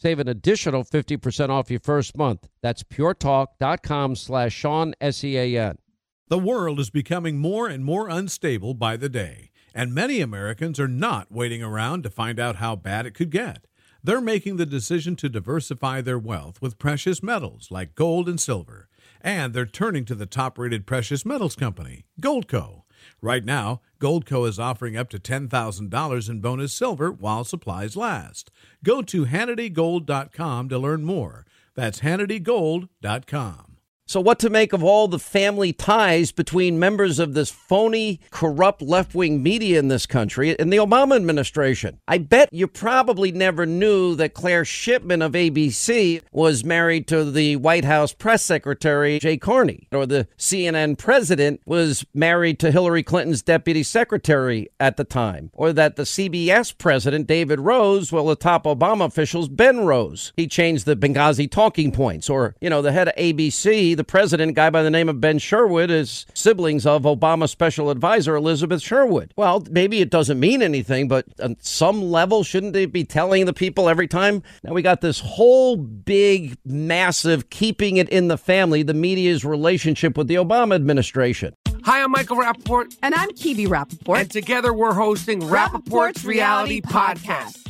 Save an additional 50% off your first month. That's puretalk.com slash Sean, S-E-A-N. The world is becoming more and more unstable by the day, and many Americans are not waiting around to find out how bad it could get. They're making the decision to diversify their wealth with precious metals like gold and silver. And they're turning to the top rated precious metals company, Goldco. Right now, Goldco is offering up to $10,000 in bonus silver while supplies last. Go to HannityGold.com to learn more. That's HannityGold.com. So, what to make of all the family ties between members of this phony, corrupt left wing media in this country and the Obama administration? I bet you probably never knew that Claire Shipman of ABC was married to the White House press secretary, Jay Carney, or the CNN president was married to Hillary Clinton's deputy secretary at the time, or that the CBS president, David Rhodes, well, the top Obama officials, Ben Rhodes. He changed the Benghazi talking points, or, you know, the head of ABC the president, a guy by the name of Ben Sherwood, is siblings of Obama special advisor Elizabeth Sherwood. Well, maybe it doesn't mean anything, but on some level, shouldn't they be telling the people every time? Now we got this whole big, massive keeping it in the family, the media's relationship with the Obama administration. Hi, I'm Michael Rapaport. And I'm Kibi Rapaport. And together we're hosting Rapaport's, Reality Podcast. We